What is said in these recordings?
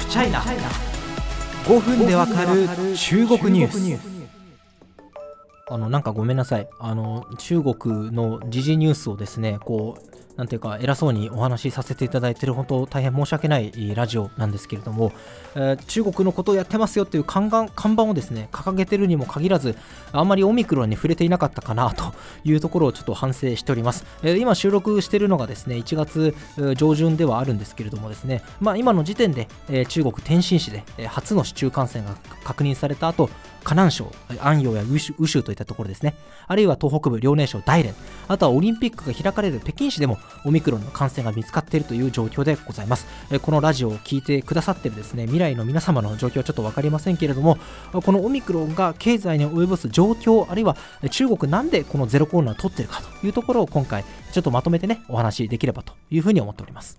フチャイナ5分でわかる中国ニュース。あのなんかごめんなさい。あの中国の時事ニュースをですねこうなんていうか偉そうにお話しさせていただいている本当大変申し訳ないラジオなんですけれども、えー、中国のことをやってますよっていう看板看板をですね掲げてるにも限らずあんまりオミクロンに触れていなかったかなというところをちょっと反省しております、えー、今収録しているのがですね1月上旬ではあるんですけれどもですね、まあ、今の時点で、えー、中国天津市で、え初の市中感染が確認された後河南省、安陽や宇州といったところですね、あるいは東北部、遼寧省、大連、あとはオリンピックが開かれる北京市でもオミクロンの感染が見つかっているという状況でございます。このラジオを聞いてくださっているですね未来の皆様の状況はちょっと分かりませんけれども、このオミクロンが経済に及ぼす状況、あるいは中国なんでこのゼロコロナを取っているかというところを今回ちょっとまとめてね、お話しできればというふうに思っております。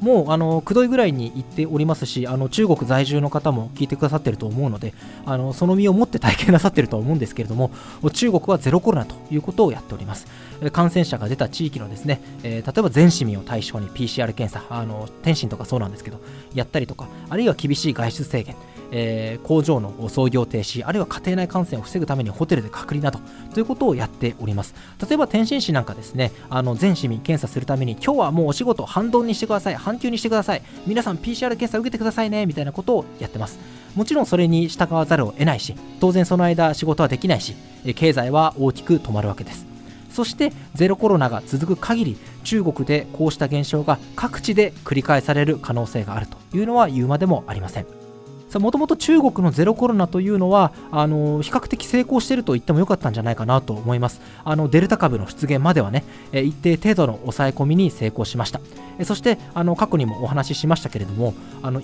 もうあのくどいぐらいに行っておりますしあの中国在住の方も聞いてくださってると思うのであのその身をもって体験なさってると思うんですけれども中国はゼロコロナということをやっております。感染者が出た地域のですね、えー、例えば全市民を対象に PCR 検査あの天津とかそうなんですけどやったりとかあるいは厳しい外出制限。えー、工場の操業停止あるいは家庭内感染を防ぐためにホテルで隔離などということをやっております。例えば天津市なんかですねあの全市民検査するために今日はもうお仕事半ドンにしてください半休にしてください皆さん PCR 検査受けてくださいねみたいなことをやってます。もちろんそれに従わざるを得ないし当然その間仕事はできないし経済は大きく止まるわけです。そしてゼロコロナが続く限り中国でこうした現象が各地で繰り返される可能性があるというのは言うまでもありません。もともと中国のゼロコロナというのはあの比較的成功していると言ってもよかったんじゃないかなと思います。あのデルタ株の出現まではね一定程度の抑え込みに成功しました。そしてあの過去にもお話ししましたけれども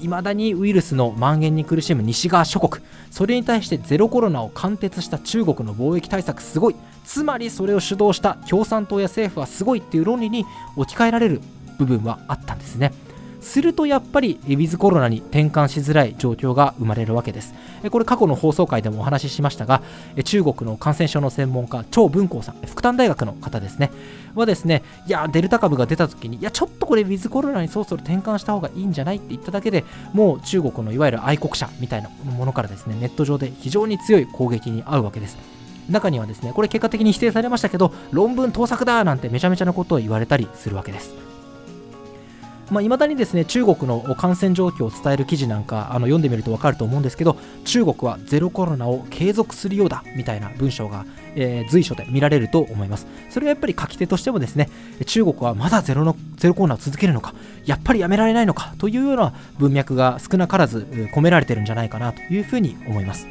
いまだにウイルスの蔓延に苦しむ西側諸国それに対してゼロコロナを貫徹した中国の防疫対策すごい。つまりそれを主導した共産党や政府はすごいっていう論理に置き換えられる部分はあったんですね。するとやっぱりウィズコロナに転換しづらい状況が生まれるわけです。これ過去の放送回でもお話ししましたが中国の感染症の専門家張文光さん福旦大学の方ですね。はですねいやデルタ株が出た時にいやちょっとこれウィズコロナにそろそろ転換した方がいいんじゃないって言っただけでもう中国のいわゆる愛国者みたいなものからですねネット上で非常に強い攻撃に遭うわけです。中にはですねこれ結果的に否定されましたけど論文盗作だなんてめちゃめちゃなことを言われたりするわけです。まあ、未だにですね中国の感染状況を伝える記事なんかあの読んでみると分かると思うんですけど中国はゼロコロナを継続するようだみたいな文章が、えー、随所で見られると思います。それはやっぱり書き手としてもですね中国はまだゼロのゼロコロナを続けるのかやっぱりやめられないのかというような文脈が少なからず込められてるんじゃないかなというふうに思います。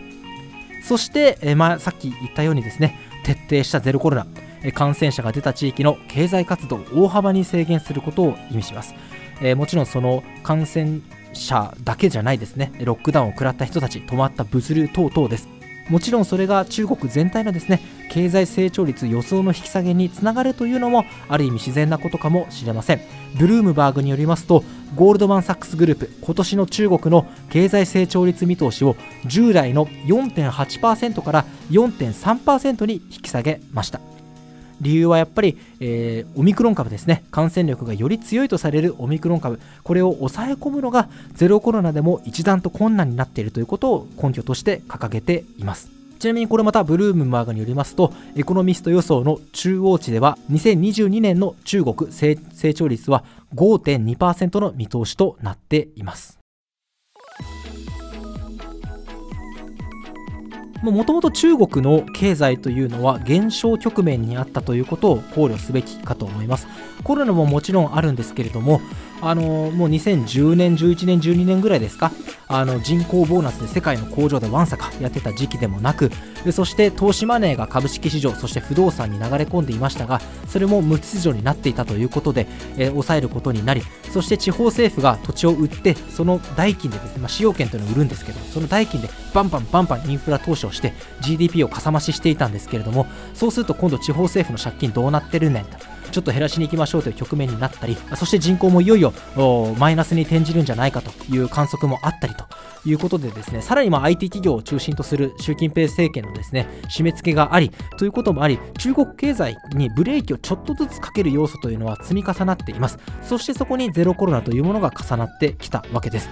そして、えー、まあ、さっき言ったようにですね徹底したゼロコロナ感染者が出た地域の経済活動を大幅に制限することを意味します。えー、もちろんその感染者だけじゃないですね。ロックダウンを食らった人たち止まった物流等々です。もちろんそれが中国全体のですね経済成長率予想の引き下げにつながるというのもある意味自然なことかもしれません。ブルームバーグによりますとゴールドマン・サックスグループ今年の中国の経済成長率見通しを従来の4.8%から4.3%に引き下げました。理由はやっぱり、えー、オミクロン株ですね。感染力がより強いとされるオミクロン株。これを抑え込むのがゼロコロナでも一段と困難になっているということを根拠として掲げています。ちなみにこれまたブルームバーグによりますとエコノミスト予想の中央値では2022年の中国成長率は5.2%の見通しとなっています。もともと中国の経済というのは減少局面にあったということを考慮すべきかと思います。コロナももちろんあるんですけれどもあのもう2010年、11年、12年ぐらいですか？あの人口ボーナスで世界の工場でわんさかやってた時期でもなくそして投資マネーが株式市場そして不動産に流れ込んでいましたがそれも無秩序になっていたということで、えー、抑えることになりそして地方政府が土地を売ってその代金でですね、まあ、使用権というのを売るんですけどその代金でバンバンバンバンインフラ投資をして GDP をかさ増ししていたんですけれどもそうすると今度地方政府の借金どうなってるねんと。ちょっと減らしに行きましょうという局面になったりそして人口もいよいよマイナスに転じるんじゃないかという観測もあったりということでですねさらにま IT 企業を中心とする習近平政権のですね締め付けがありということもあり中国経済にブレーキをちょっとずつかける要素というのは積み重なっています。そしてそこにゼロコロナというものが重なってきたわけです。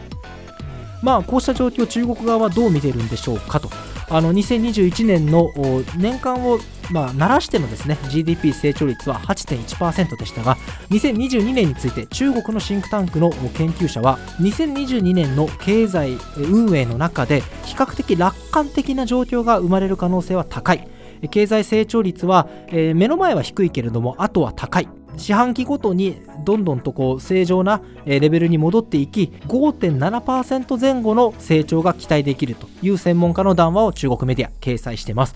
まあこうした状況中国側はどう見ているんでしょうかと。あの2021年の年間をまあ、鳴らしてのですね GDP 成長率は8.1%でしたが2022年について中国のシンクタンクの研究者は2022年の経済運営の中で比較的楽観的な状況が生まれる可能性は高い。経済成長率は、えー、目の前は低いけれどもあとは高い。四半期ごとにどんどんとこう正常なレベルに戻っていき5.7%前後の成長が期待できるという専門家の談話を中国メディア掲載しています。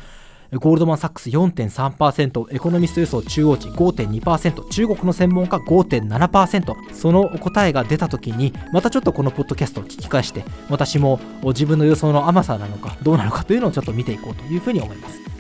ゴールドマン・サックス4.3%エコノミスト予想中央値5.2%中国の専門家5.7%その答えが出た時にまたちょっとこのポッドキャストを聞き返して私も自分の予想の甘さなのかどうなのかというのをちょっと見ていこうというふうに思います。